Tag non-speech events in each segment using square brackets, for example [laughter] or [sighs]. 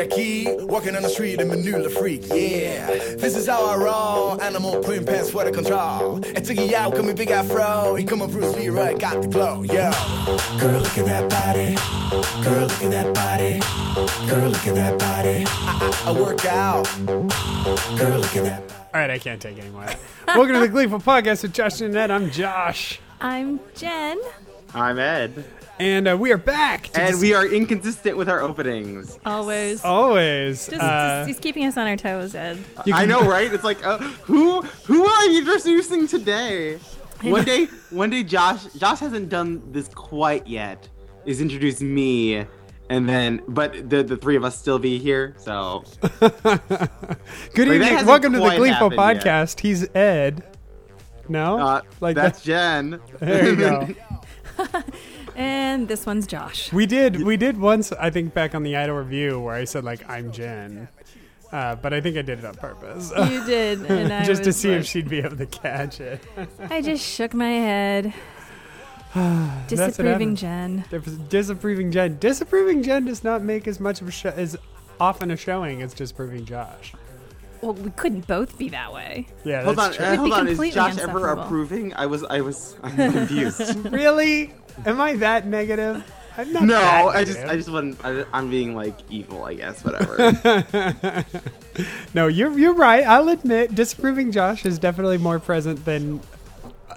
a gang walking on the street, a manula freak, yeah. This is how I roll, animal putting pants for the control. And took it out, come big afro, he come on Bruce Lee, right, got the glow, yeah. Girl, look at that body. Girl, look at that body. Girl, look at that body. I, I, I work out. Girl, look at that body. All right, I can't take anymore. Welcome to the Gleeful Podcast with Josh and Ed. I'm Josh, I'm Jen. I'm Ed. And uh, we are back. And dis- we are inconsistent with our openings. Always. always. Just, uh, just- he's keeping us on our toes, Ed. you I know, [laughs] right? It's like, uh, who who are you introducing today? One day, one day, Josh Josh hasn't done this quite yet. Is introduce me, and then, but the the three of us still be here. So [laughs] Good that evening. hasn't Welcome to the quite Gleeful happened yet. Podcast. He's Ed. No, uh, like that's that. Jen. There you go. [laughs] And this one's Josh. we did. We did once. I think back on the Idol review where I said like I'm Jen, uh, but I think I did it on purpose. You did, and [laughs] I just to see if she'd be able to catch it. I just shook my head. [sighs] Disapproving. Jen. Disapproving Jen. Disapproving Jen does not make as much of a show as often a showing as disapproving Josh. Well, we couldn't both be that way. Yeah, Hold on, true. uh, We'd hold be on. Is completely Josh ever insufferable. approving? I was, I was, I'm confused. [laughs] really? Am I that negative? I'm not no, that I just, negative. I just wasn't. I, I'm being like evil, I guess. Whatever. [laughs] No, you're you're right. I'll admit, disapproving Josh is definitely more present than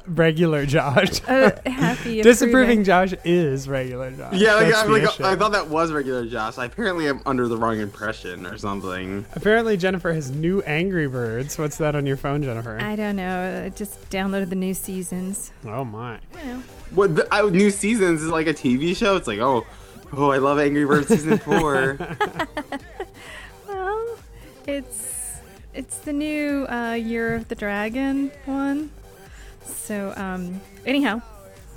regular Josh. Uh, [laughs] happy [laughs] disapproving. Josh is regular Josh. Yeah, like, I'm like. I thought that was regular Josh. I apparently am under the wrong impression or something. Apparently, Jennifer has new Angry Birds. What's that on your phone, Jennifer? I don't know. I just downloaded the new seasons. oh my! You. What the, I, new seasons is like a TV show. It's like oh, oh, I love Angry Birds season [laughs] four. Well, it's it's the new uh, Year of the Dragon one. So, um, anyhow,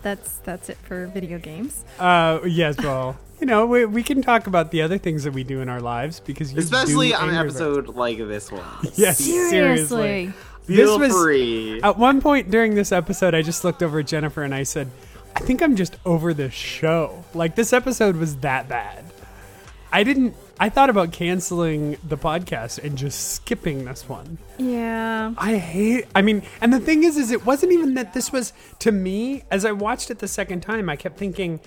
that's that's it for video games. Uh, yes, well, you know, we, we can talk about the other things that we do in our lives because you Especially do on an Angry Birds. episode like this one. [laughs] Yes, Seriously. seriously. Feel was- free. At one point during this episode, I just looked over at Jennifer and I said, I think I'm just over this show. Like, this episode was that bad. I didn't, I thought about canceling the podcast and just skipping this one. Yeah. I hate, I mean, and the thing is, is it wasn't even that this was, to me, as I watched it the second time, I kept thinking,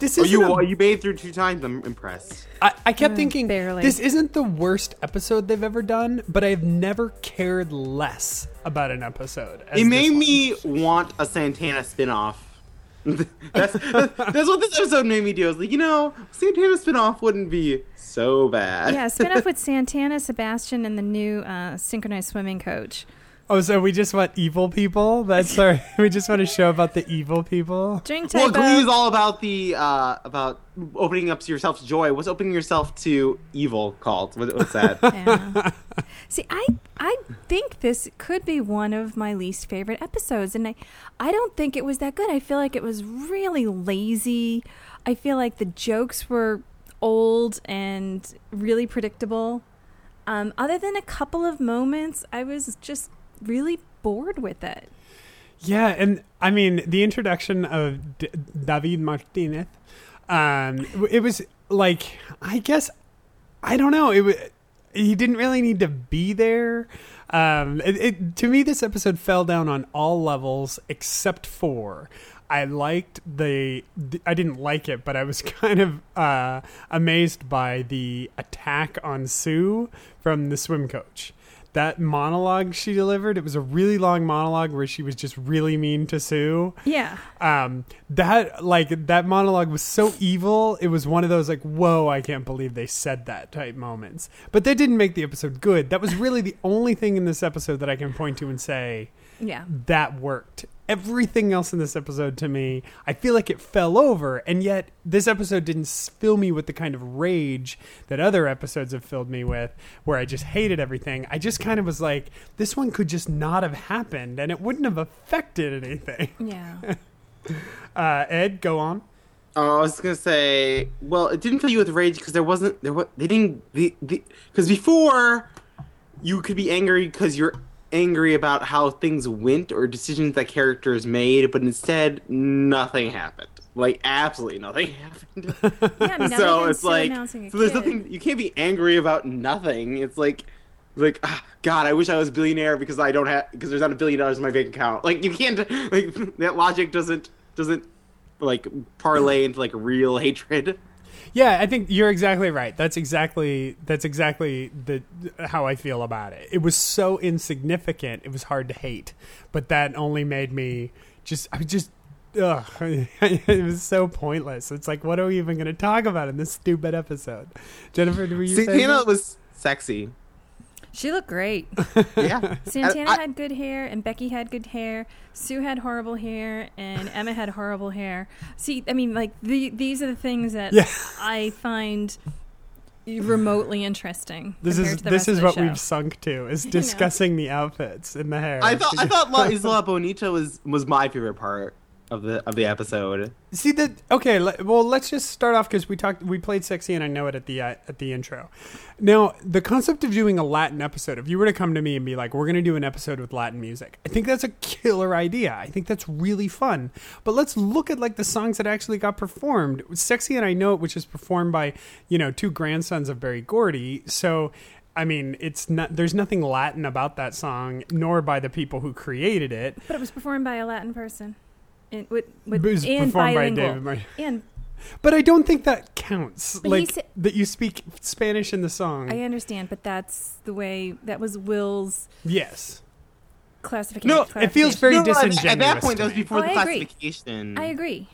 this Oh, is you you made it through two times. I'm impressed. I, I kept mm, thinking barely. this isn't the worst episode they've ever done, but I've never cared less about an episode. as It made me want a Santana spinoff. That's, that's what this episode made me do. I was like, you know, Santana spinoff wouldn't be so bad. Yeah, spinoff [laughs] with Santana, Sebastian, and the new uh, synchronized swimming coach. Oh, so we just want evil people? That's our. [laughs] we just want to show about the evil people. Drink Well, typo. Glee is all about the uh, about opening up to yourself to joy. What's opening yourself to evil called? What, what's that? [laughs] Yeah. See, I I think this could be one of my least favorite episodes, and I I don't think it was that good. I feel like it was really lazy. I feel like the jokes were old and really predictable. Um, other than a couple of moments, I was just really bored with it. Yeah, and I mean the introduction of D- David Martinez. Um, it was like I guess I don't know. It was he didn't really need to be there. Um, it, it to me this episode fell down on all levels except for I liked the, the I didn't like it, but I was [laughs] kind of uh, amazed by the attack on Sue from the swim coach that monologue she delivered it was a really long monologue where she was just really mean to sue. Yeah. um that like that monologue was so evil it was one of those like whoa i can't believe they said that type moments. But that didn't make the episode good. That was really the only thing in this episode that i can point to and say Yeah. that worked everything else in this episode to me i feel like it fell over and yet this episode didn't fill me with the kind of rage that other episodes have filled me with where i just hated everything i just kind of was like this one could just not have happened and it wouldn't have affected anything Yeah. [laughs] uh, ed go on Oh, I was gonna say, well, it didn't fill you with rage because there wasn't there. was they didn't the because before you could be angry because you're angry about how things went or decisions that characters made, but instead nothing happened. like absolutely nothing [laughs] happened. Yeah, I [laughs] mean, so it's like so there's nothing you can't be angry about nothing. It's like like ah, God, I wish I was a billionaire because I don't have because there's not a billion dollars in my bank account. Like you can't [laughs] like that logic doesn't doesn't like parlay into like real hatred. Yeah, I think you're exactly right. That's exactly that's exactly the how I feel about it. It was so insignificant. It was hard to hate, but that only made me just I just ugh. [laughs] it was so pointless. It's like what are we even going to talk about in this stupid episode? Jennifer, were you saying Santana that? was sexy. She looked great. [laughs] Yeah. Santana I- I- had good hair, and Becky had good hair. Sue had horrible hair, and [laughs] Emma had horrible hair. See, I mean, like the, these are the things that Yeah. I find remotely interesting. This is this is what show. we've sunk to [laughs] is know. discussing the outfits and the hair. I thought I thought La Isla Bonita was was my favorite part of the of the episode. See that? Okay. le- Well, let's just start off because we talked. We played "Sexy" and I know it at the uh, at the intro. Now, the concept of doing a Latin episode. If you were to come to me and be like, "We're going to do an episode with Latin music," I think that's a killer idea. I think that's really fun. But let's look at like the songs that actually got performed. "Sexy" and I know it, which is performed by you know two grandsons of Berry Gordy. So. I mean, it's not. There's nothing Latin about that song, nor by the people who created it. But it was performed by a Latin person. And, with, with, It was and performed by bilingual. David Mar- And But I don't think that counts. But like sa- that you speak Spanish in the song. I understand, but that's the way, that was Will's yes. classification. No, it feels very No, no, at- At that point, that was before Oh, the I agree. classification. I agree.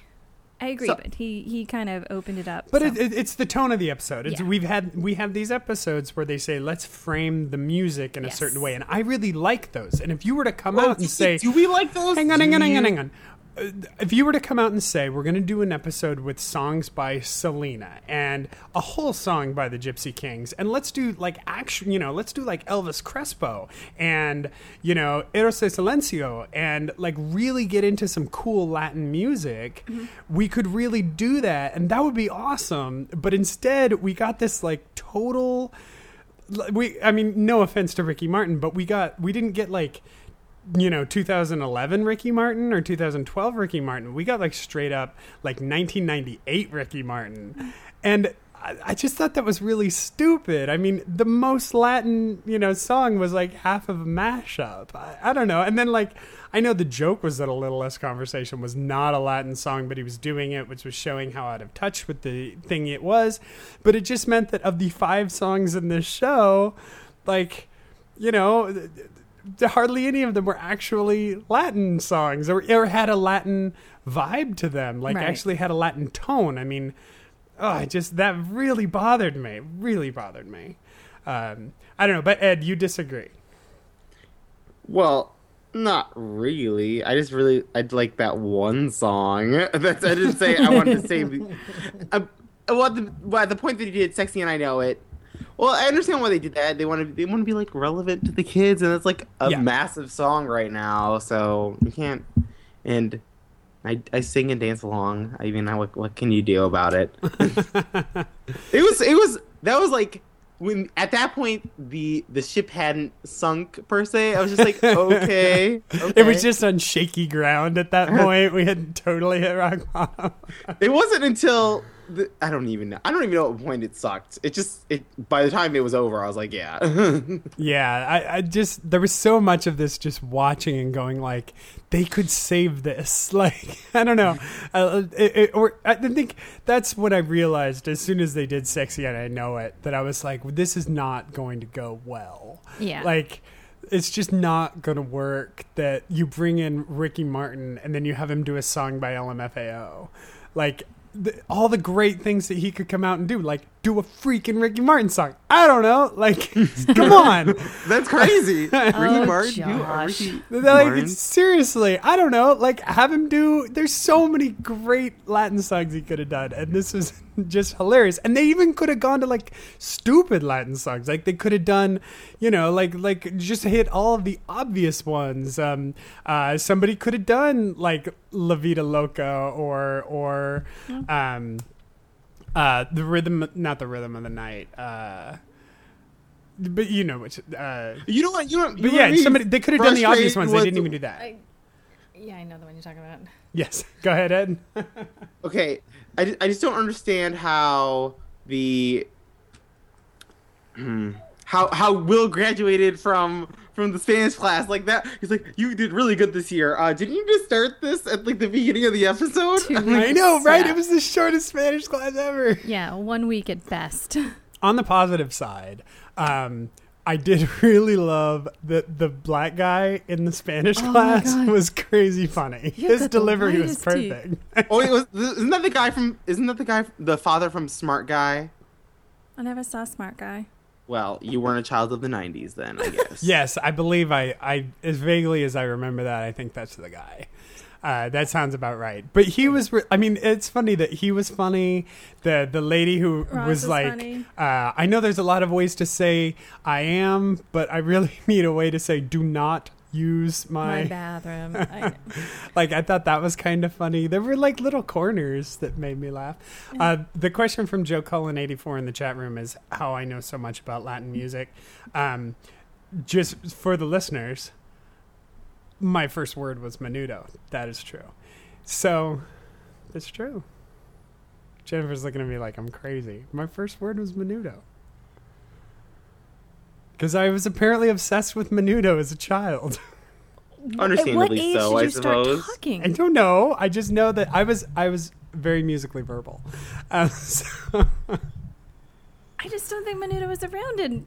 I agree, So- but he, he kind of opened it up. But so. it, it, it's the tone of the episode. It's, Yeah. We've had we have these episodes where they say let's frame the music in a certain way, and I really like those. And if you were to come Well, out and say, "Do we like those?" hang on, hang on, hang on, hang on. If you were to come out and say we're going to do an episode with songs by Selena and a whole song by the Gypsy Kings, and let's do like action, you know, let's do like Elvis Crespo and you know Héroes del Silencio, and like really get into some cool Latin music, mm-hmm. we could really do that, and that would be awesome. But instead, we got this like total we i mean no offense to ricky martin but we got we didn't get like you know 2011 ricky martin or 2012 ricky martin we got like straight up like 1998 ricky martin and I, just thought that was really stupid. I mean, the most Latin, you know, song was like half of a mashup. I, I don't know. And then like, I know the joke was that a little less conversation was not a Latin song, but he was doing it, which was showing how out of touch with the thing it was. But it just meant that of the five songs in this show, like, you know, hardly any of them were actually Latin songs or, or had a Latin vibe to them, like Right. actually had a Latin tone. I mean, oh, I just that really bothered me. Really bothered me. Um, I don't know, but Ed, you disagree. Well, not really. I just really I'd like that one song. [laughs] That's I didn't say I wanted to say. [laughs] Uh, well, at the, well, the point that you did "Sexy" and I know it. Well, I understand why they did that. They want to they want to be like relevant to the kids, and it's like a Yeah. massive song right now. So you can't. And I, I sing and dance along. I mean, I, what what can you do about it? [laughs] it was it was that was like when at that point the the ship hadn't sunk per se. I was just like, [laughs] okay, It was just on shaky ground at that [laughs] point. we had totally hit rock bottom. It wasn't until the, I don't even know. I don't even know at what point it sucked. It just it by the time it was over, I was like, yeah. [laughs] Yeah, I, I just there was so much of this just watching and going like they could save this. [laughs] Like I don't know, uh, it, it, or I think that's what I realized as soon as they did "Sexy" and I know it that I was like, this is not going to go well. Yeah. like. It's just not going to work that you bring in Ricky Martin and then you have him do a song by LMFAO. Like, the, all the great things that he could come out and do, like do a freaking Ricky Martin song. I don't know. Like, [laughs] come on. [laughs] That's crazy. [laughs] Ricky Oh, Martin, you are Ricky Like, Martin. seriously, I don't know. Like, have him do. There's so many great Latin songs he could have done, and this was just hilarious. And they even could have gone to like stupid Latin songs. Like they could have done, you know, like like just hit all of the obvious ones. Um, uh, somebody could have done like La Vida Loca or or um, uh, the rhythm, not the rhythm of the night. Uh, but you know which. Uh, You know what? You know. You but yeah, what somebody they could have done the obvious frustrated ones. They didn't the- even do that. I, Yeah, I know the one you're talking about. Yes, go ahead, Ed. [laughs] Okay, I, I just don't understand how the Hmm. how how Will graduated from from the Spanish class like that. He's like, you did really good this year. Uh, didn't you just start this at like the beginning of the episode? Two I'm [laughs] like, I know, right? Yeah. It was the shortest Spanish class ever. Yeah, one week at best. [laughs] On the positive side, um, I did [laughs] really love that the black guy in the Spanish Oh class God. was crazy funny. You His delivery was perfect. oh, it was isn't that the guy from isn't that the guy the father from Smart Guy? I never saw Smart Guy. Well, you weren't a child of the '90s then, I guess. [laughs] yes, I believe I, I, as vaguely as I remember that, I think that's the guy. Uh, that sounds about right. But he was, re- I mean, it's funny that he was funny. The the lady who Ross was was like, uh, I know there's a lot of ways to say I am, but I really [laughs] need a way to say do not use My my. bathroom. I, [laughs] like I thought that was kind of funny. There were like little corners that made me laugh. Uh, the question from Joe Cullen eighty four in the chat room is how I know so much about Latin music. Um, just for the listeners, my first word was menudo. That is true. So it's true. Jennifer's looking at me like I'm crazy. My first word was menudo. Because I was apparently obsessed with menudo as a child. [laughs] at what Understandably age so, did I you start suppose. talking? I don't know. I just know that I was I was very musically verbal. [laughs] Um, so, I just don't think Menudo was around in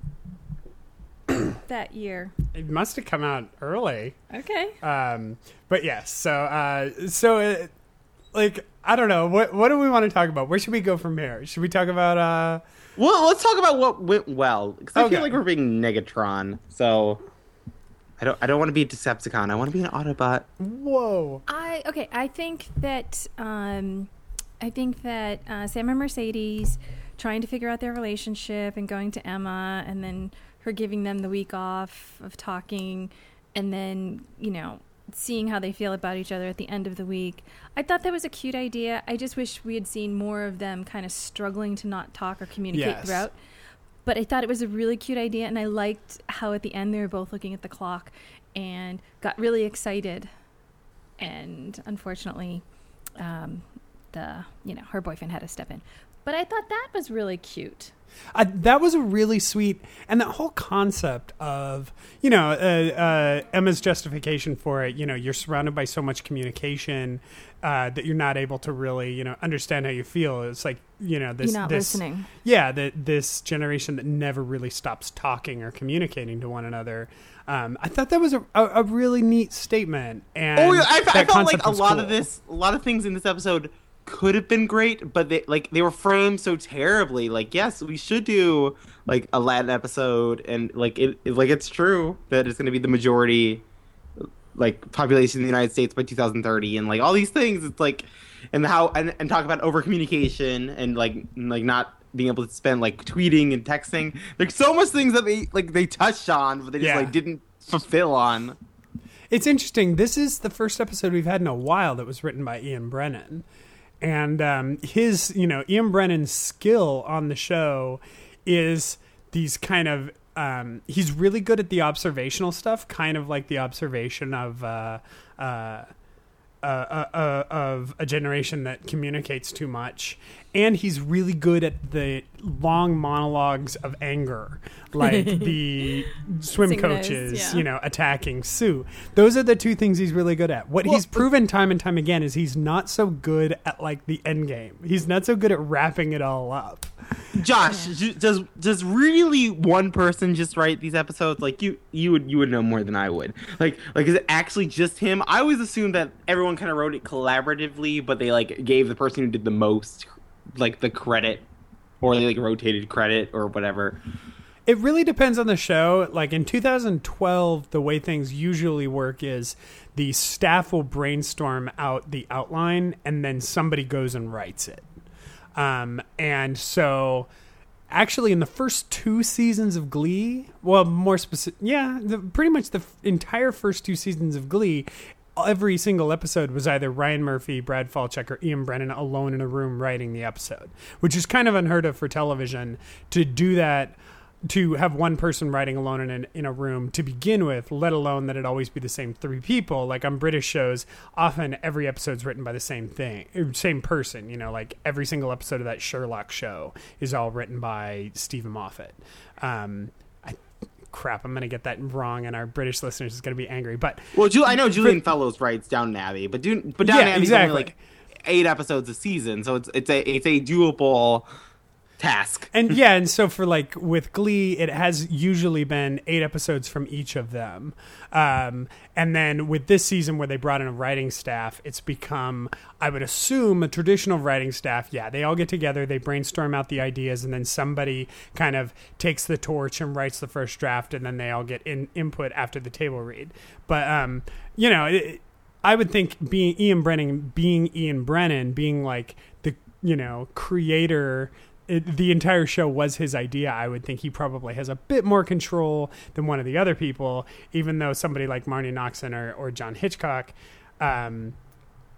[coughs] that year. it must have come out early. Okay. Um, but yes. So uh, so it, like I don't know. What what do we want to talk about? Where should we go from here? Should we talk about uh? Well, let's talk about what went well because I Okay. feel like we're being Negatron. So I don't I don't want to be a Decepticon. I want to be an Autobot. Whoa. I okay. I think that um, I think that uh, Sam and Mercedes trying to figure out their relationship and going to Emma, and then her giving them the week off of talking, and then you know seeing how they feel about each other at the end of the week. I thought that was a cute idea. I just wish we had seen more of them kind of struggling to not talk or communicate Yes. throughout. But I thought it was a really cute idea, and I liked how at the end they were both looking at the clock and got really excited and unfortunately, um, the you know her boyfriend had to step in. But I thought that was really cute. Uh, that was a really sweet, and that whole concept of you know uh, uh, Emma's justification for it. You know, you're surrounded by so much communication uh, that you're not able to really you know understand how you feel. It's like you know this You're not this listening. yeah that this generation that never really stops talking or communicating to one another. Um, I thought that was a, a, a really neat statement. And Oh, I, I felt like a lot cool. of this, a lot of things in this episode could have been great, but they like they were framed so terribly. Like, yes, we should do like a Latin episode, and like it, it- like it's true that it's going to be the majority, like population in the United States by 2030, and like all these things. It's like, and how and, and talk about over communication and like like not being able to spend like tweeting and texting. There's so much things that they like they touched on, but they just Yeah. like didn't fulfill on. It's interesting. This is the first episode we've had in a while that was written by Ian Brennan. And um, his, you know, Ian Brennan's skill on the show is these kind of, um, he's really good at the observational stuff, kind of like the observation of, uh, uh, uh, uh, uh, of a generation that communicates too much. And he's really good at the long monologues of anger, like [laughs] the swim Sing those, coaches, yeah. you know, attacking Sue. Those are the two things he's really good at. What he's proven time and time again is he's not so good at like the end game. He's not so good at wrapping it all up. Josh, does does really one person just write these episodes? Like you, you would you would know more than I would. Like like is it actually just him? I always assumed that everyone kind of wrote it collaboratively, but they like gave the person who did the most like the credit, or they like rotated credit or whatever. It really depends on the show. Like in 2012, the way things usually work is the staff will brainstorm out the outline and then somebody goes and writes it. Um, and so, actually, in the first two seasons of Glee, well, more specific, yeah, the, pretty much the f- entire first two seasons of Glee, every single episode was either Ryan Murphy, Brad Falchuk, or Ian Brennan alone in a room writing the episode, which is kind of unheard of for television to do that to have one person writing alone in an, in a room to begin with, let alone that it always be the same three people. Like on British shows, often every episode's written by the same thing, er, same person. You know, like every single episode of that Sherlock show is all written by Steven Moffat. Um, I, crap, I'm gonna get that wrong, and our British listeners is gonna be angry. But Well, Ju- I know Julian Fellowes writes Downton Abbey, but do, but Down Yeah, Abbey's exactly. only like eight episodes a season, so it's it's a it's a doable task. [laughs] and yeah, and so for like with Glee, it has usually been eight episodes from each of them, um, and then with this season where they brought in a writing staff, it's become, I would assume, a traditional writing staff. Yeah, they all get together, they brainstorm out the ideas, and then somebody kind of takes the torch and writes the first draft, and then they all get in input after the table read. But um, you know. It, I would think being Ian Brennan, being Ian Brennan, being like the you know creator, it, the entire show was his idea. I would think he probably has a bit more control than one of the other people, even though somebody like Marti Noxon or, or John Hitchcock. Um,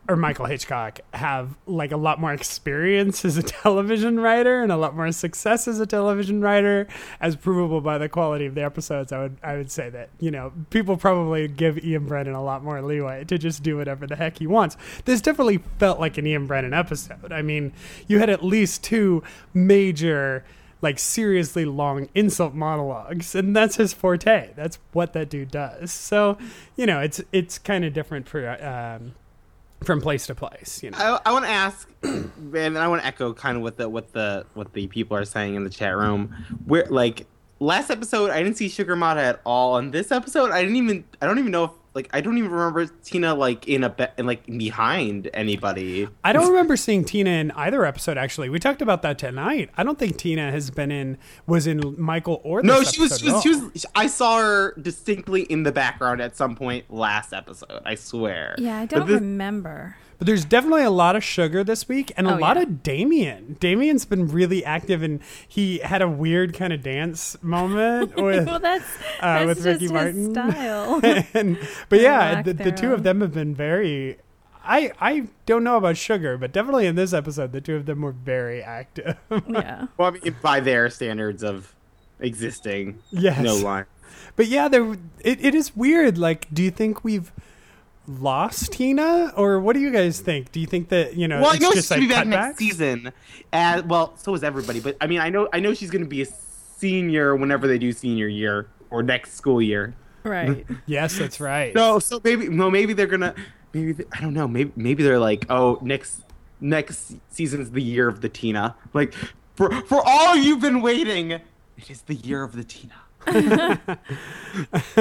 or Michael Hitchcock have like a lot more experience as a [laughs] television writer and a lot more success as a television writer, as provable by the quality of the episodes. I would I would say that you know people probably give Ian Brennan a lot more leeway to just do whatever the heck he wants. This definitely felt like an Ian Brennan episode. I mean, you had at least two major. Like seriously long insult monologues, and that's his forte. That's what that dude does. So, you know, it's it's kind of different for um, from place to place. You know, I, I want to ask, [clears throat] and I want to echo kind of what the what the what the people are saying in the chat room. Where like last episode, I didn't see Sugar Motta at all, On this episode, I didn't even I don't even know if like I don't even remember Tina like in a be- in, like behind anybody. I don't remember seeing Tina in either episode. Actually, we talked about that tonight. I don't think Tina has been in was in Michael or this No, she was, episode she was she was I saw her distinctly in the background at some point last episode. I swear. Yeah, I don't this- remember. But there's definitely a lot of sugar this week, and a Oh, lot yeah. of Damien. Damien's been really active, and he had a weird kind of dance moment [laughs] with. well, that's, uh, that's with just Ricky his Martin. style. [laughs] and, but yeah, the, the two thereof. of them have been very. I I don't know about sugar, but definitely in this episode, the two of them were very active. [laughs] yeah. Well, I mean, by their standards of existing, yes, no line. But yeah, there it, it is weird. Like, do you think we've lost Tina, or what do you guys think? Do you think that you know Well, I it's know she's just gonna like be back cutbacks? next season. As well, so is everybody. But I mean, I know I know she's gonna be a senior whenever they do senior year or next school year. Right. [laughs] Yes, that's right. No, so maybe no, maybe they're gonna maybe they, I don't know. Maybe maybe they're like, oh, next next season's the year of the Tina. Like for for all you've been waiting, it is the year of the Tina. [laughs]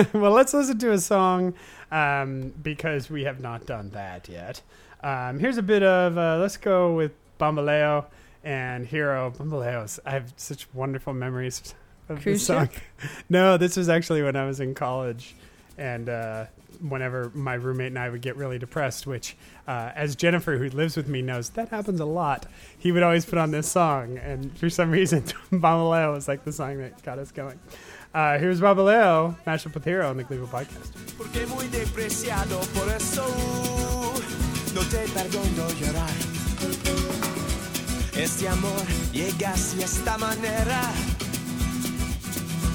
[laughs] well, let's listen to a song um, because we have not done that yet. Um, here's a bit of uh, let's go with Bamboleo and Hero. Bamboleos. I have such wonderful memories of Cruise this song. [laughs] no, this was actually when I was in college, and uh, whenever my roommate and I would get really depressed, which, uh, as Jennifer, who lives with me, knows that happens a lot. He would always put on this song, and for some reason, [laughs] Bamboleo was like the song that got us going. Uh, here's Bamboleo, mashed up with Hero on the Gleeful podcast.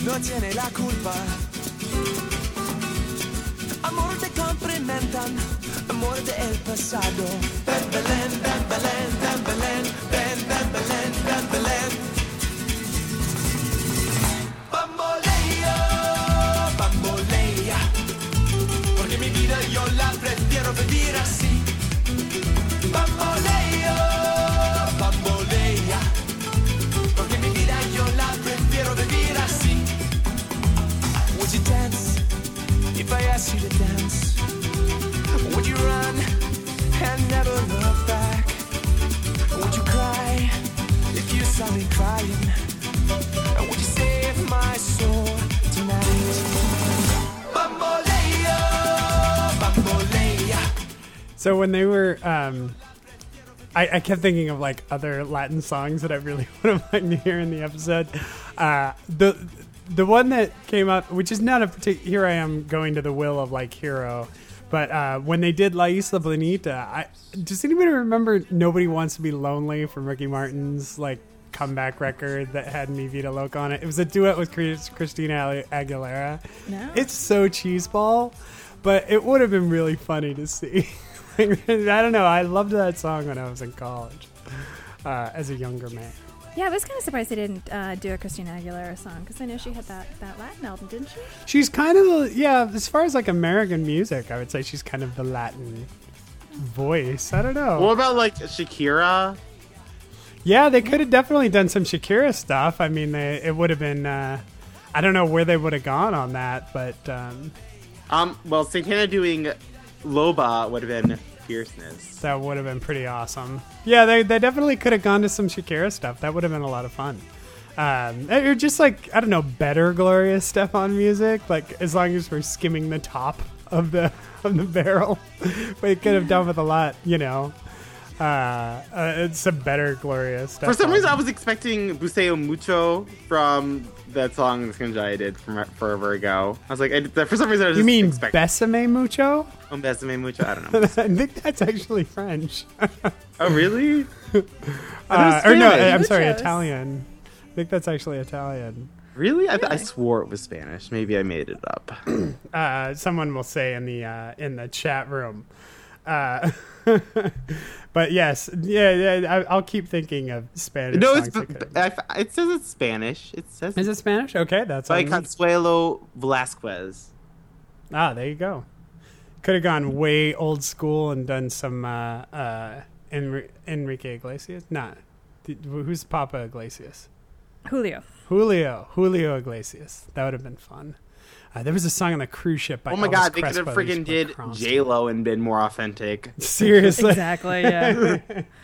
No tiene la culpa. Amor te complementan, amor pasado. Ven Belén, ven Belén, ven Belén, ven, ven Belén, ven Belén. Would you dance if I asked you to dance? Would you run and never look back? Would you cry if you saw me crying? And would you save my soul tonight? So when they were, um, I, I kept thinking of like other Latin songs that I really would have liked to hear in the episode. Uh, the the one that came up, which is not a particular. Here I am going to the will of like Hero, but uh, when they did La Isla Bonita, I, does anybody remember "Nobody Wants to Be Lonely" from Ricky Martin's like comeback record that had Mi Vida Loca on it. It was a duet with Chris, Christina Aguilera. No. It's so cheeseball, but it would have been really funny to see. [laughs] [laughs] I don't know. I loved that song when I was in college uh, as a younger man. Yeah, I was kind of surprised they didn't uh, do a Christina Aguilera song because I know she had that, that Latin album, didn't she? She's kind of the yeah. As far as like American music, I would say she's kind of the Latin voice. I don't know. What about like Shakira? Yeah, they could have definitely done some Shakira stuff. I mean, they, it would have been. Uh, I don't know where they would have gone on that, but um, Um, well, Santana doing Loba would have been fierceness. that would have been pretty awesome. Yeah, they, they definitely could have gone to some Shakira stuff. That would have been a lot of fun. Um, or just like I don't know, better Gloria Estefan music. Like as long as we're skimming the top of the [laughs] of the barrel, [laughs] we could have done with a lot. You know, uh, uh, it's a better Gloria Estefan. For some reason, I was expecting Buseo Mucho from that song Skinjai did from forever ago. I was like, I, for some reason, I was You just mean expecting Besame Mucho? Un Besame Mucho. I don't know. [laughs] I think that's actually French. [laughs] oh, really? Uh, or no, I'm sorry, Muchos. Italian. I think that's actually Italian. Really? I, I swore it was Spanish. Maybe I made it up. [clears throat] Uh, someone will say in the uh, in the chat room. Uh, [laughs] but yes, yeah, yeah I, I'll keep thinking of Spanish. no, it's I, it says it's Spanish. It says Is it Spanish? Okay, that's by on me. Consuelo Velázquez. Ah, there you go. Could have gone way old school and done some uh, uh, Enri- Enrique Iglesias. Nah, who's Papa Iglesias? Julio. Julio, Julio Iglesias. That would have been fun. Uh, there was a song on the cruise ship by Oh my Elvis god, they could Crespo have that used friggin' to play did Chrome J Lo and been more authentic. [laughs] [laughs] Seriously, Exactly, yeah.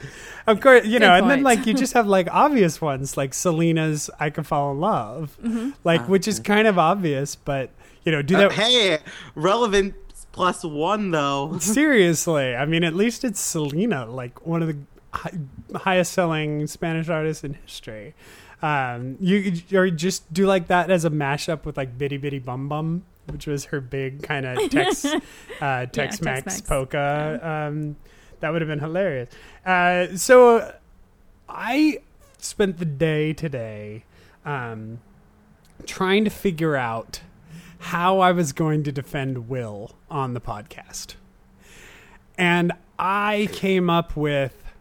[laughs] of course, you know, Good and then like you just have like obvious ones like Selena's "I Could Fall in Love," Mm-hmm. like which is kind of obvious, but you know, do Uh, that. hey, relevant plus one though. Seriously, I mean, at least it's Selena, like one of the hi- highest selling Spanish artists in history. Um, you or just do like that as a mashup with like Bidi Bidi Bom Bom, which was her big kind of [laughs] Tex uh, Tex Mex polka. Um, that would have been hilarious. Uh, so I spent the day today um, trying to figure out how I was going to defend Will on the podcast. And I came up with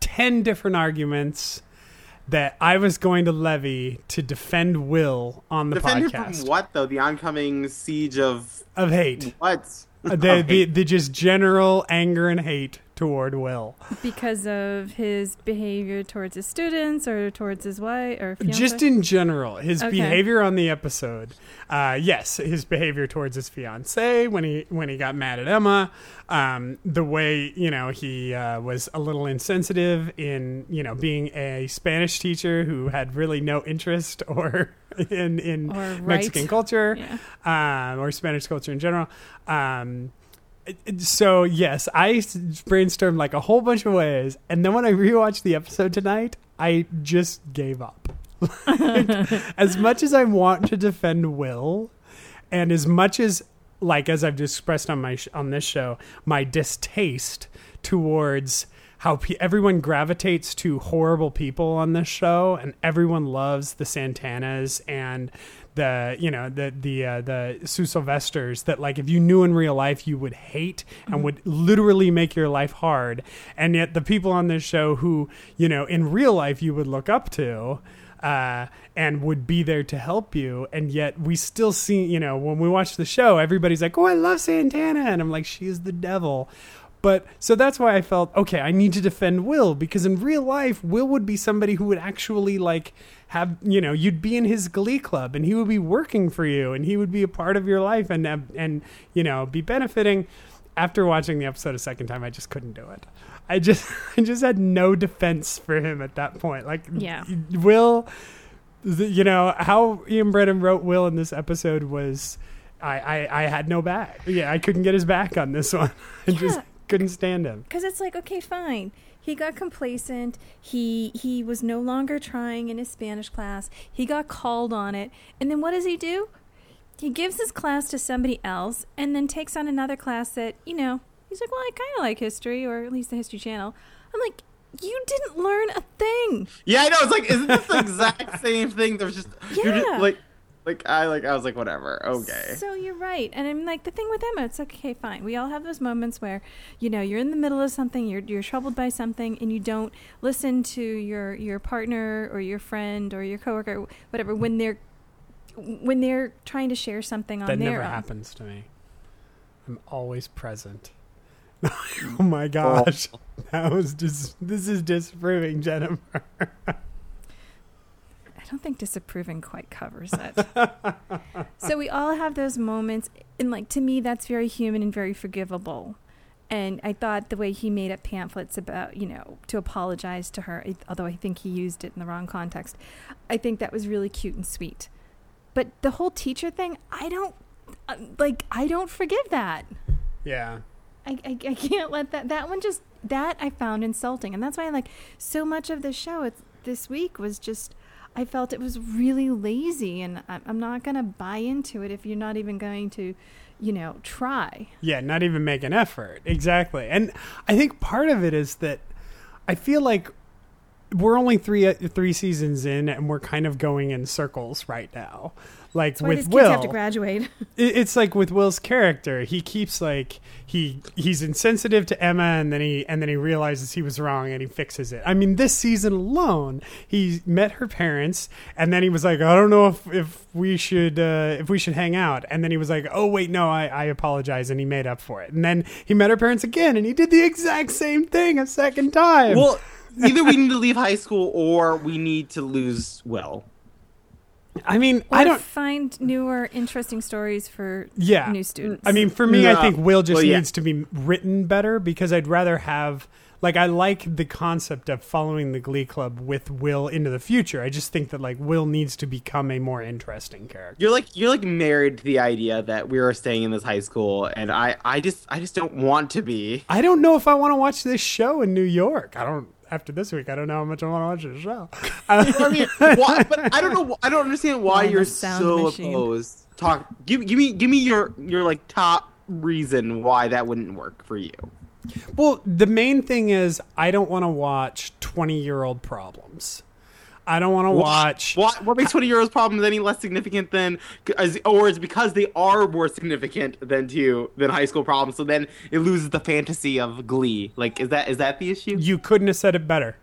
10 different arguments that I was going to levy to defend Will on the Defend podcast from what though? The oncoming siege of of hate. what? Uh, the, [laughs] the, the just general anger and hate toward Will. because of his behavior towards his students or towards his wife or fiance? Just in general, his Okay. behavior on the episode. Uh, yes, his behavior towards his fiance when he when he got mad at Emma. Um, the way you know he uh, was a little insensitive in you know being a Spanish teacher who had really no interest [laughs] or in in. Mexican culture yeah. um, or Spanish culture in general. Um, Uh, so yes, I brainstormed like a whole bunch of ways, and then when I rewatched the episode tonight, I just gave up. [laughs] as much as I want to defend Will, and as much as like as I've expressed on my sh- on this show, my distaste towards how pe- everyone gravitates to horrible people on this show, and everyone loves the Santanas and the you know the the uh, the Sue Sylvesters that like if you knew in real life you would hate and would literally make your life hard, and yet the people on this show who you know in real life you would look up to uh, and would be there to help you. And yet we still see, you know, when we watch the show, everybody's like, oh, I love Santana. And I'm like, she is the devil. But so that's why I felt, okay, I need to defend Will because in real life, Will would be somebody who would actually like have, you know, you'd be in his glee club and he would be working for you and he would be a part of your life and, and, you know, be benefiting. After watching the episode a second time, I just couldn't do it. I just, [laughs] I just had no defense for him at that point. Like, Yeah. Will, you know how Ian Brennan wrote Will in this episode was, I, I, I had no back. Yeah, I couldn't get his back on this [laughs] one. I just couldn't stand him. Because it's like, okay, fine. He got complacent. He he was no longer trying in his Spanish class. He got called on it. And then what does he do? He gives his class to somebody else and then takes on another class that, you know, he's like, well, I kind of like history, or at least the History Channel. I'm like, you didn't learn a thing. Yeah, I know. It's like, isn't this the exact [laughs] same thing? There's just, you're Yeah. just like, like I like I was like, whatever, okay. So you're right, and I'm like the thing with Emma. It's like okay, fine. We all have those moments where you know you're in the middle of something, you're you're troubled by something, and you don't listen to your your partner or your friend or your coworker, whatever, when they're when they're trying to share something on that their never own. happens to me. I'm always present. [laughs] oh my gosh, oh. that was just. This is disproving Jennifer. [laughs] I don't think disapproving quite covers it. [laughs] so we all have those moments, and like to me, that's very human and very forgivable. And I thought the way he made up pamphlets about, you know, to apologize to her, although I think he used it in the wrong context, I think that was really cute and sweet. But the whole teacher thing, I don't uh, like. I don't forgive that. Yeah. I, I, I can't let that that one just that I found insulting, and that's why like so much of the show it's, this week was just I felt it was really lazy, and I'm, not gonna buy into it if you're not even going to, you know, try. Yeah, not even make an effort. Exactly. And I think part of it is that I feel like we're only three uh, three seasons in, and we're kind of going in circles right now. Like That's why with these kids Will, have to graduate. [laughs] it- it's like with Will's character, he keeps like he he's insensitive to Emma, and then he and then he realizes he was wrong, and he fixes it. I mean, this season alone, he met her parents, and then he was like, I don't know if if we should uh, if we should hang out, and then he was like, Oh wait, no, I I apologize, and he made up for it, and then he met her parents again, and he did the exact same thing a second time. Well, either we need to leave high school or we need to lose Will. I mean, Or I don't. find newer, interesting stories for Yeah. new students. I mean, for me, I think Will just Well, yeah. needs to be written better because I'd rather have like I like the concept of following the Glee Club with Will into the future. I just think that like Will needs to become a more interesting character. You're like you're like married to the idea that we are staying in this high school, and I I just I just don't want to be. I don't know if I want to watch this show in New York. I don't. After this week, I don't know how much I want to watch this show. [laughs] I mean, [laughs] why, but I don't know. I don't understand why you're sound so machine. opposed. Talk. Give give me give me your your like top reason why that wouldn't work for you. Well, the main thing is I don't want to watch twenty-year-old problems. I don't want to watch. What what makes twenty year olds problems any less significant than, or is because they are more significant than to than high school problems? So then it loses the fantasy of Glee. Like, is that is that the issue? You couldn't have said it better.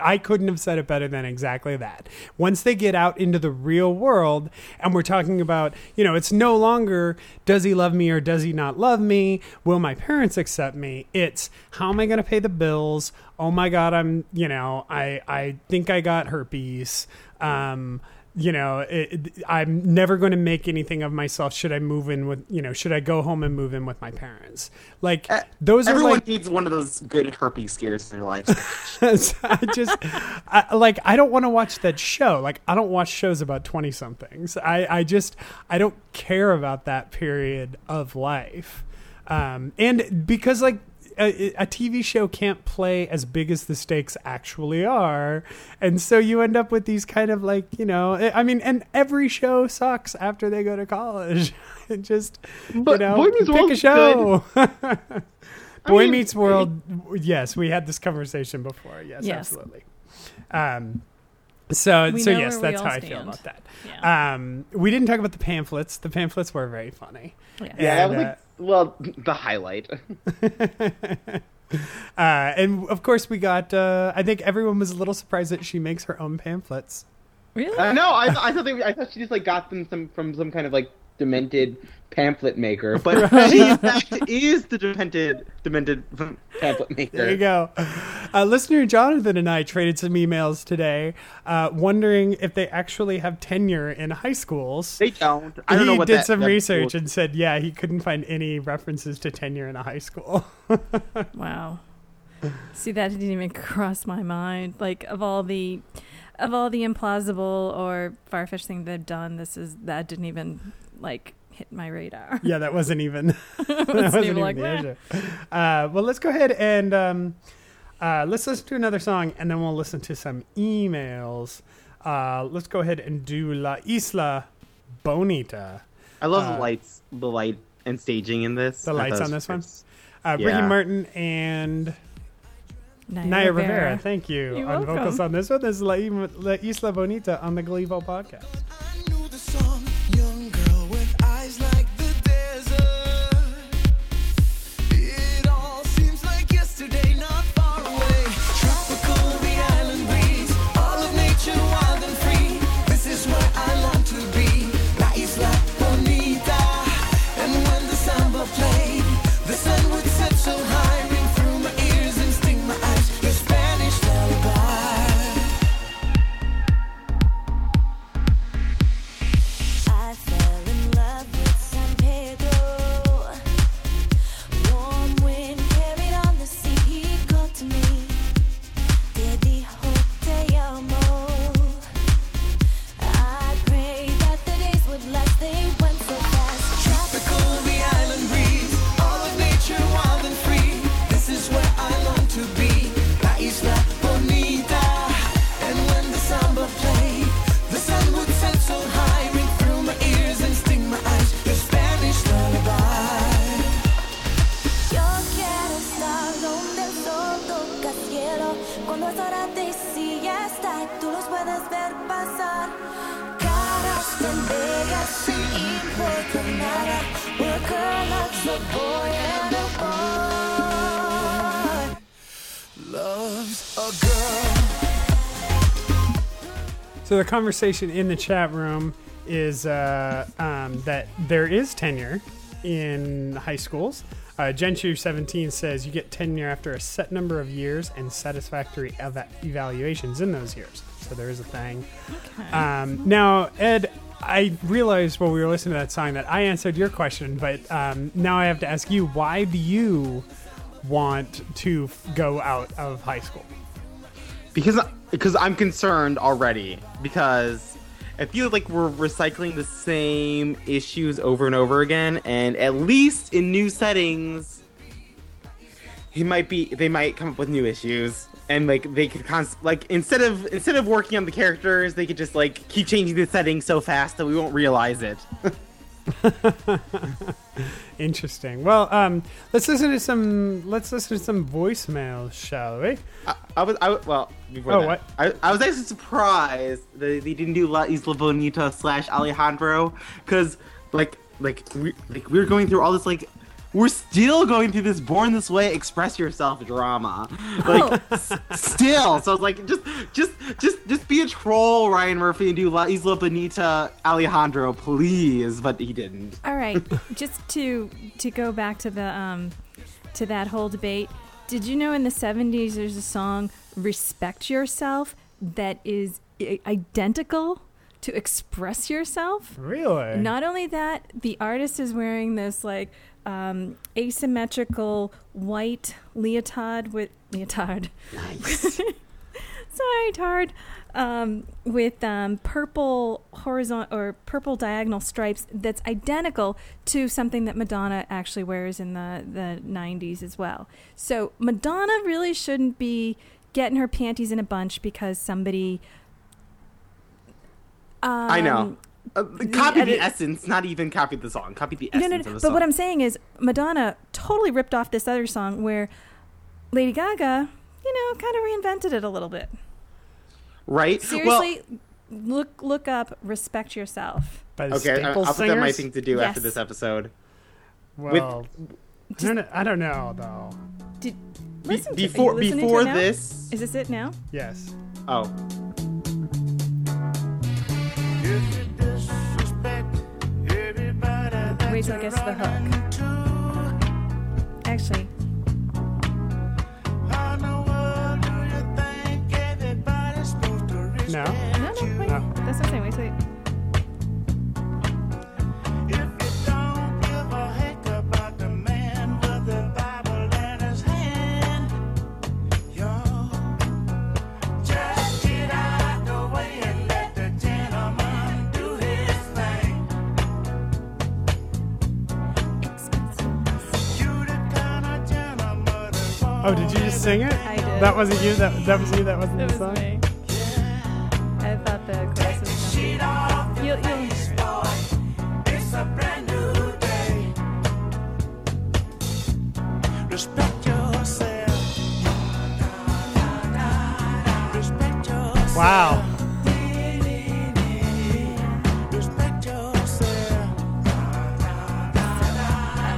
I couldn't have said it better than exactly that. Once they get out into the real world and we're talking about, you know, it's no longer does he love me or does he not love me? Will my parents accept me? It's how am I going to pay the bills? Oh my god, I'm, you know, I I think I got herpes. Um you know, it, I'm never going to make anything of myself. Should I move in with, you know, should I go home and move in with my parents? Like Uh, those are Everyone like needs one of those good herpes scares in their life. So [laughs] I just I, like I don't want to watch that show. Like I don't watch shows about twenty somethings. I I just I don't care about that period of life, um, and because like. A, a TV show can't play as big as the stakes actually are, and so you end up with these kind of like you know. I mean, and every show sucks after they go to college. [laughs] It just you know Boy Meets pick a show. [laughs] Boy mean- Meets World. Yes, we had this conversation before. Yes, Yes. absolutely. Um, so We so yes, that's all how I feel about that. Yeah. Um, we didn't talk about the pamphlets. The pamphlets were very funny. yeah. yeah, that And, was like well [laughs] the highlight. [laughs] Uh, and of course, we got. Uh, I think everyone was a little surprised that she makes her own pamphlets. Really? Uh, no, I, I thought they, I thought she just like got them some from some kind of like demented pamphlet maker, [laughs] but she in fact is the demented demented pamphlet maker. There you go. Uh, listener Jonathan and I traded some emails today, uh, wondering if they actually have tenure in high schools. They don't. I don't he know what did that- some that- research and said, yeah, he couldn't find any references to tenure in a high school. [laughs] Wow. See, that didn't even cross my mind. Like of all the, of all the implausible or far-fetched things they've done, this is that didn't even like hit my radar. [laughs] yeah, that wasn't even [laughs] that [laughs] Wasn't wasn't even even like, the issue. Uh, well, let's go ahead and um, uh, let's listen to another song, and then we'll listen to some emails. Uh, let's go ahead and do La Isla Bonita. I love Uh, the lights, the light and staging in this. The lights on was this one? great. Uh, Ricky Martin and Naya, Naya Rivera. Rivera. Thank you You're on vocals on this one. This is La, La Isla Bonita on the Gleeful podcast. So the conversation in the chat room is uh, um, that there is tenure in high schools. Uh, Genshu17 says you get tenure after a set number of years and satisfactory eva- evaluations in those years. So there is a thing. Um, now, Ed, I realized while we were listening to that song that I answered your question, but um, now I have to ask you: Why do you want to f- go out of high school? because because I'm concerned already because I feel like we're recycling the same issues over and over again, and at least in new settings, he might be they might come up with new issues, and like they could const- like instead of instead of working on the characters, they could just like keep changing the settings so fast that we won't realize it. [laughs] [laughs] Interesting. Well, um, let's listen to some. Let's listen to some voicemails, shall we? I, I was I well before Oh, that, what? I, I was actually surprised that they didn't do La Isla Bonita slash Alejandro because like like we like we were going through all this like we're still going through this born this way express yourself drama like s- still so I was like just just just just be a troll Ryan Murphy and do La Isla Bonita Alejandro please but he didn't All right, [laughs] just to to go back to the um to that whole debate. Did you know in the 70s there's a song "Respect Yourself" that is i- identical to "Express Yourself"? Really? Not only that, the artist is wearing this like um, asymmetrical white leotard with leotard. nice [laughs] Sorry, tard. Um, with um, purple horizontal or purple diagonal stripes that's identical to something that Madonna actually wears in the, the 90s as well. So Madonna really shouldn't be getting her panties in a bunch because somebody. Um, I know uh, copy edit- the essence not even copy the song copy the No, essence no, of no. the But song what I'm saying is, Madonna totally ripped off this other song where Lady Gaga, you know, kind of reinvented it a little bit. right Seriously, look look up "Respect Yourself." By the Okay, I- Staple I'll put that my thing to do after this episode. Well, I don't know, I don't know though. Did listen to are before you listening to before it now? this, Is this it now? Yes. oh, Wait till it gets to the hook. Actually, No. no, no, wait. Oh. That's what I'm saying. Wait till. Oh, did you just sing it? I did. That wasn't you. That that was you. That wasn't it the song. Me. I thought the chorus was nothing. You'll, you'll. It's a brand new day. Respect yourself. Respect yourself. Wow.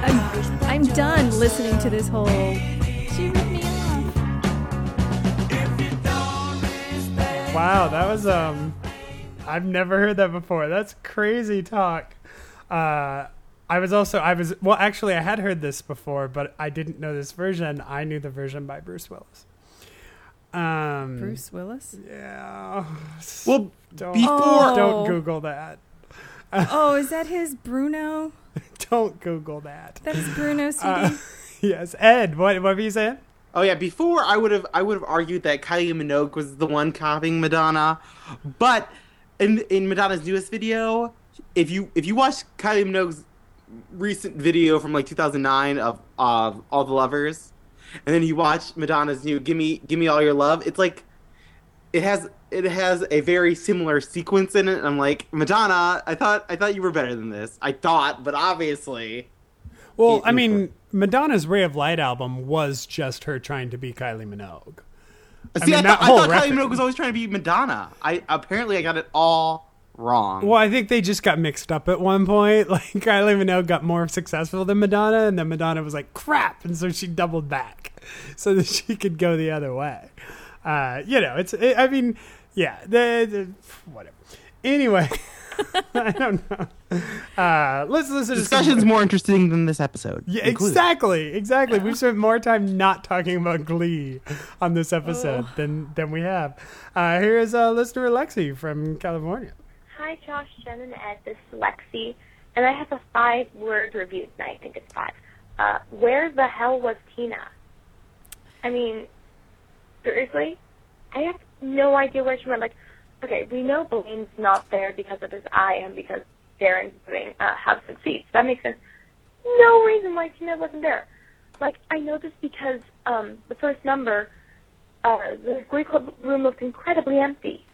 I'm, I'm done listening to this whole Wow, that was um I've never heard that before. That's crazy talk. Uh I was also I was well actually I had heard this before, but I didn't know this version. I knew the version by Bruce Willis. Um Bruce Willis. Yeah. Well, don't, before Oh. don't Google that. Oh, is that his Bruno? [laughs] Don't Google that. That is Bruno CD. Uh, [laughs] yes, Ed. What what were you saying? Oh yeah, before I would have I would have argued that Kylie Minogue was the one copying Madonna, but in in Madonna's newest video, if you if you watch Kylie Minogue's recent video from like 2009 of of All the Lovers, and then you watch Madonna's new "Give Me Give Me All Your Love," it's like it has it has a very similar sequence in it. And I'm like Madonna, I thought I thought you were better than this. I thought, but obviously. Well, I mean, Madonna's Ray of Light album was just her trying to be Kylie Minogue. I See, I, mean, thought, that I thought Kylie Minogue was always trying to be Madonna. I apparently I got it all wrong. Well, I think they just got mixed up at one point. [laughs] Like Kylie Minogue got more successful than Madonna, and then Madonna was like, "Crap!" and so she doubled back [laughs] so that she could go the other way. Uh, you know, it's. It, I mean, yeah, the, the whatever. Anyway, [laughs] [laughs] I don't know. Uh, let's listen to some- Discussion's more interesting than this episode. Yeah, included. exactly, exactly. We've spent more time not talking about Glee on this episode than than we have. Uh, here is uh, listener Alexi from California. Hi, Josh, Jen, and Ed. This is Lexi, and I have a five-word review tonight. I think it's five. Uh, where the hell was Tina? I mean, seriously, I have no idea where she went. Like, okay, we know Blaine's not there because of his eye and because Darren's doing uh, have some seats. That makes sense. No reason why Tina wasn't there. Like, I know this because um, the first number, uh, the Glee Club room looked incredibly empty.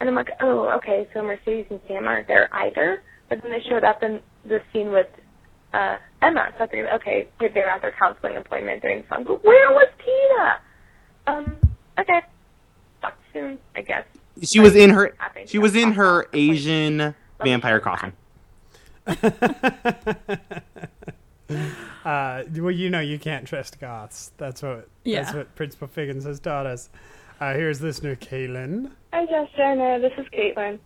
And I'm like, oh, okay, so Mercedes and Sam aren't there either. But then they showed up in the scene with uh, Emma. So I figured, okay, they're at their counseling appointment during the song. But where was Tina? Um, okay. Talk soon, I guess. She was in her. She was in her Asian vampire coffin. [laughs] Uh, well, you know you can't trust goths. That's what yeah. that's Yeah. what Principal Figgins has taught us. Uh, here's listener Kaylin. Hi, Josh This is Caitlin.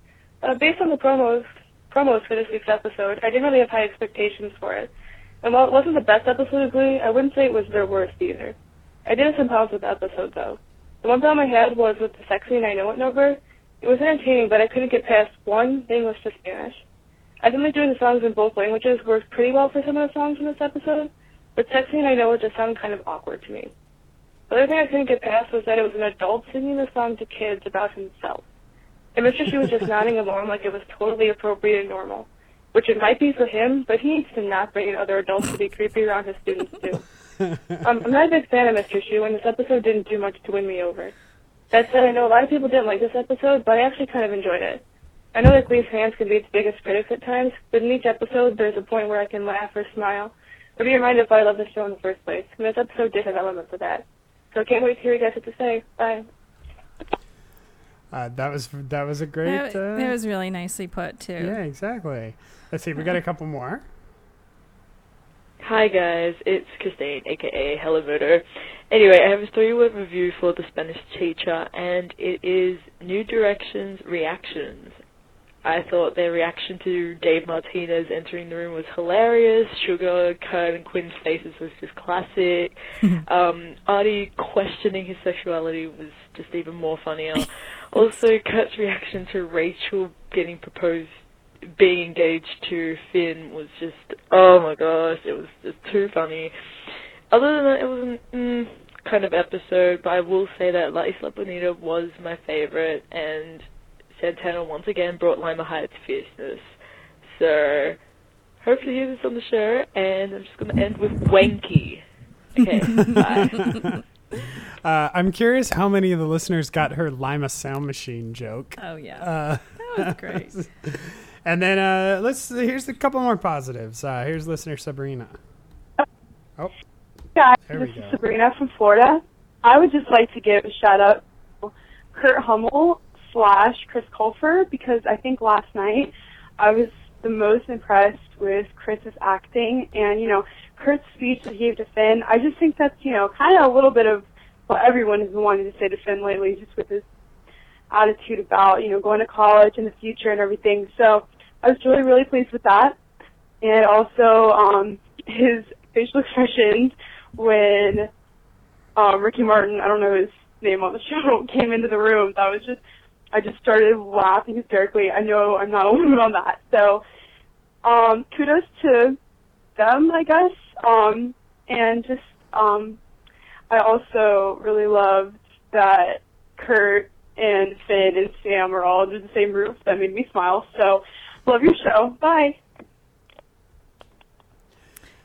Uh, based on the promos promos for this week's episode, I didn't really have high expectations for it. And while it wasn't the best episode of Glee, I wouldn't say it was their worst either. I did have some problems with the episode, though. The one problem I had was with the Sexy and I Know It number. It was entertaining, but I couldn't get past one, the English to Spanish. I think doing the songs in both languages worked pretty well for some of the songs in this episode, but Sexy and I Know It just sounded kind of awkward to me. The other thing I couldn't get past was that it was an adult singing the song to kids about himself. And Mr. Schue was just [laughs] nodding along like it was totally appropriate and normal. Which it might be for him, but he needs to not bring in other adults to be creepy around his students too. Um, I'm not a big fan of Mr. Schue, and this episode didn't do much to win me over. That said, I know a lot of people didn't like this episode, but I actually kind of enjoyed it. I know that Glee's fans can be its biggest critics at times, but in each episode there's a point where I can laugh or smile, or be reminded of why I love the show in the first place. And this episode did have elements of that. So I can't wait to hear what you guys have to say. Bye. Uh, that was that was a great. That, uh, that was really nicely put too. yeah, exactly. Let's see. We got a couple more. Hi guys, it's Christine, aka Hello Moto. Anyway, I have a three-word review for The Spanish Teacher, and it is New Directions Reactions. I thought their reaction to Dave Martinez entering the room was hilarious. Sugar, Kurt, and Quinn's faces was just classic. [laughs] um, Artie questioning his sexuality was just even more funnier. [laughs] also, Kurt's reaction to Rachel getting proposed being engaged to Finn was just oh my gosh, it was just too funny. Other than that, it was an mm, kind of episode, but I will say that La Isla Bonita was my favorite, and Santana once again brought Lima High to fierceness. So hopefully hear this on the show, and I'm just gonna end with wanky. Okay, [laughs] bye. Uh, I'm curious how many of the listeners got her Lima sound machine joke. Oh yeah, Uh, that was great. [laughs] and then uh, let's here's a couple more positives. Uh, here's listener Sabrina. Oh, Guys, this is. Sabrina from Florida. I would just like to give a shout out to Kurt Hummel slash Chris Colfer because I think last night I was the most impressed with Chris's acting and, you know, Kurt's speech that he gave to Finn. I just think that's, you know, kind of a little bit of what everyone has been wanting to say to Finn lately, just with his attitude about, you know, going to college and the future and everything. So I was really, really pleased with that. And also, um, his facial [laughs] expressions when um, Ricky Martin, I don't know his name on the [laughs] show, came into the room. That was just, I just started laughing hysterically. I know I'm not [laughs] alone on that. So, um, kudos to them, I guess. Um, and just, um, I also really loved that Kurt and Finn and Sam are all under the same roof. That made me smile. So, love your show. Bye.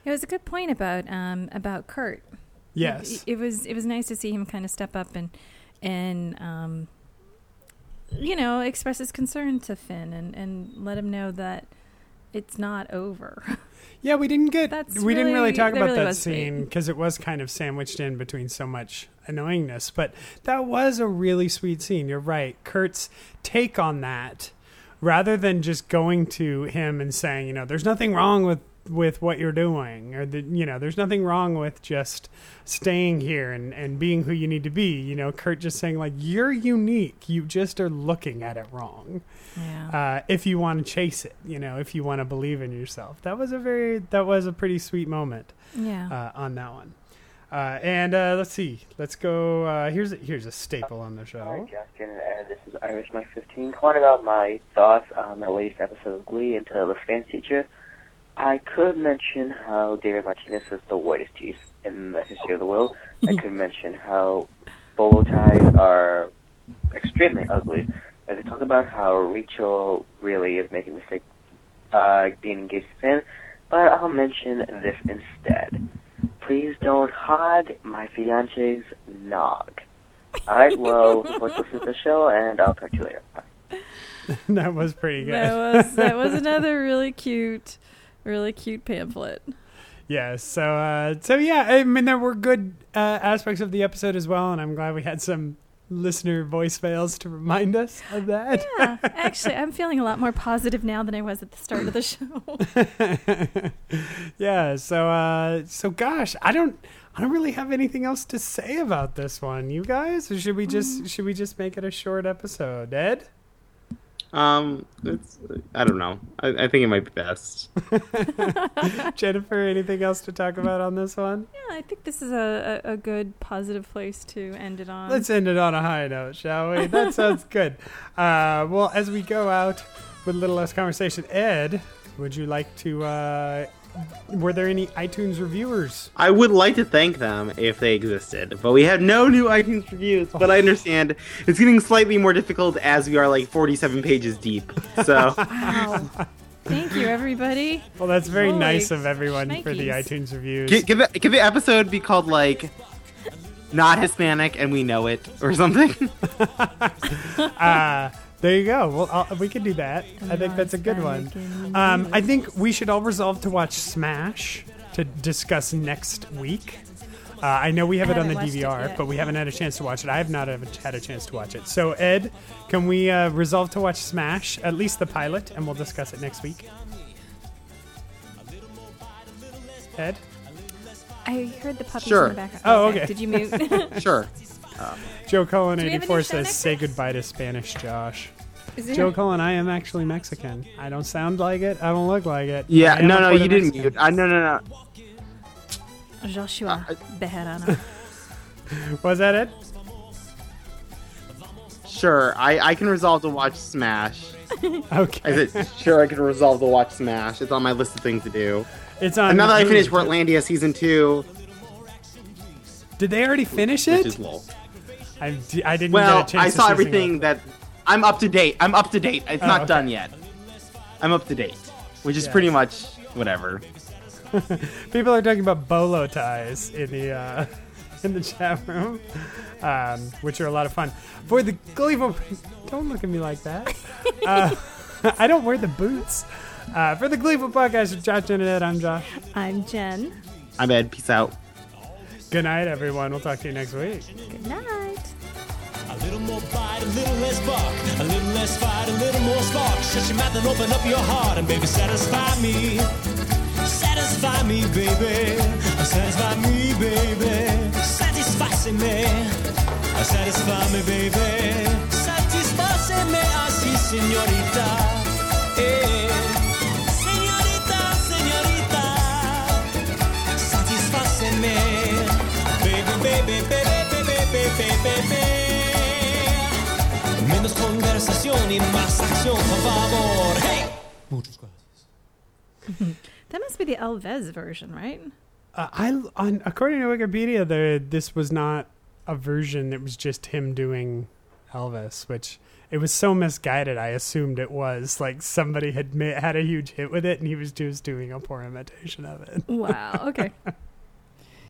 It was a good point about um, about Kurt. Yes. It, it was it was nice to see him kind of step up and and um, you know express his concern to Finn and and let him know that it's not over. [laughs] Yeah, we didn't get That's we didn't really really- talk about really that scene because it was kind of sandwiched in between so much annoyingness. But that was a really sweet scene. You're right. Kurt's take on that, rather than just going to him and saying, you know, there's nothing wrong with with what you're doing, or the, you know, there's nothing wrong with just staying here and and being who you need to be. You know, Kurt just saying like, you're unique. You just are looking at it wrong yeah. uh, if you want to chase it, you know, if you want to believe in yourself. That was a very, that was a pretty sweet moment yeah. uh, on that one. Uh, and uh, let's see, let's go. Uh, here's a, here's a staple on the Hi, show. Justin, and this is Irish Mike 15. Calling about my thoughts on the latest episode of Glee into the Fans Teacher. I could mention how David Martinez is the whitest teeth in the history of the world. I could mention how bolo ties are extremely ugly. I could talk about how Rachel really is making a mistake uh, being engaged to Finn, but I'll mention this instead. Please don't hog my fiance's nog. Alright, well, let's listen to the show, and I'll talk to you later. Bye. [laughs] that was pretty good. That was that was another really cute, really cute pamphlet. yeah. So uh, so yeah, I mean there were good uh, aspects of the episode as well, and I'm glad we had some listener voicemails to remind us of that. Yeah, actually, I'm feeling a lot more positive now than I was at the start of the show. [laughs] yeah. So uh, so gosh, I don't. I don't really have anything else to say about this one. You guys, or should we just should we just make it a short episode? Ed, Um, it's I don't know. I, I think it might be best. [laughs] Jennifer, anything else to talk about on this one? yeah, I think this is a, a, a good positive place to end it on. Let's end it on a high note, shall we? That [laughs] sounds good. Uh, well, as we go out with a little less conversation, Ed, would you like to? Uh, were there any iTunes reviewers? I would like to thank them if they existed, but we have no new iTunes reviews. But I understand it's getting slightly more difficult as we are like 47 pages deep. So [laughs] wow. Thank you, everybody. Well, that's very Holy nice of everyone for the iTunes reviews. Can, can, the, can the episode be called like not Hispanic and we know it or something? [laughs] uh, there you go. Well, I'll, we can do that. I think that's a good one. Um, I think we should all resolve to watch Smash to discuss next week. Uh, I know we have I it on the haven't watched it DVR, but we haven't had a chance to watch it. I have not had a chance to watch it. So, Ed, can we uh, resolve to watch Smash, at least the pilot, and we'll discuss it next week? Ed? I heard the puppies Sure. in the background. Oh, okay. Did you mute? [laughs] sure. [laughs] [laughs] Joe Cullen Do we have a 84 says, say goodbye to Spanish, Josh. Is there? Joe Cullen, I am actually Mexican. I don't sound like it. I don't look like it. Yeah, no, no, you didn't Mexican. mute. Uh, no, no, no. Joshua Bejarano. [laughs] Was that it? Sure, I, I can resolve to watch Smash. [laughs] Okay. I said, sure, I can resolve to watch Smash. It's on my list of things to do. It's on. And now that I finished Portlandia season two, Did they already finish which it? is lol. I, d- I didn't Well, get a chance I saw see everything that I'm up to date. I'm up to date. It's Oh, not okay. done yet. I'm up to date, which is Yeah. pretty much whatever. [laughs] People are talking about bolo ties in the uh, [laughs] in the chat room, um, which are a lot of fun. For the Gleeful, don't look at me like that. [laughs] Uh, I don't wear the boots. Uh, for the Gleeful podcast with Josh and Ed, I'm Josh. I'm Jen. I'm Ed. Peace out. Good night, everyone. We'll talk to you next week. Good night. A little more bite, a little less bark, a little less fight, a little more spark. Shut your mouth and open up your heart, and baby, satisfy me. Satisfy me, baby. Satisfy me, baby. Satisfáceme. Satisfy me, baby. Satisfáceme así, señorita. Eh. Señorita, señorita. Satisfáceme. Baby, baby, baby, baby, baby, baby. Menos conversación y más acción, por favor. Hey. Muchas [laughs] gracias. That must be the El Vez version, right? Uh, I on according to Wikipedia, there this was not a version. It was just him doing Elvis, which it was so misguided. I assumed it was like somebody had ma- had a huge hit with it, and he was just doing a poor imitation of it. Wow. Okay. [laughs]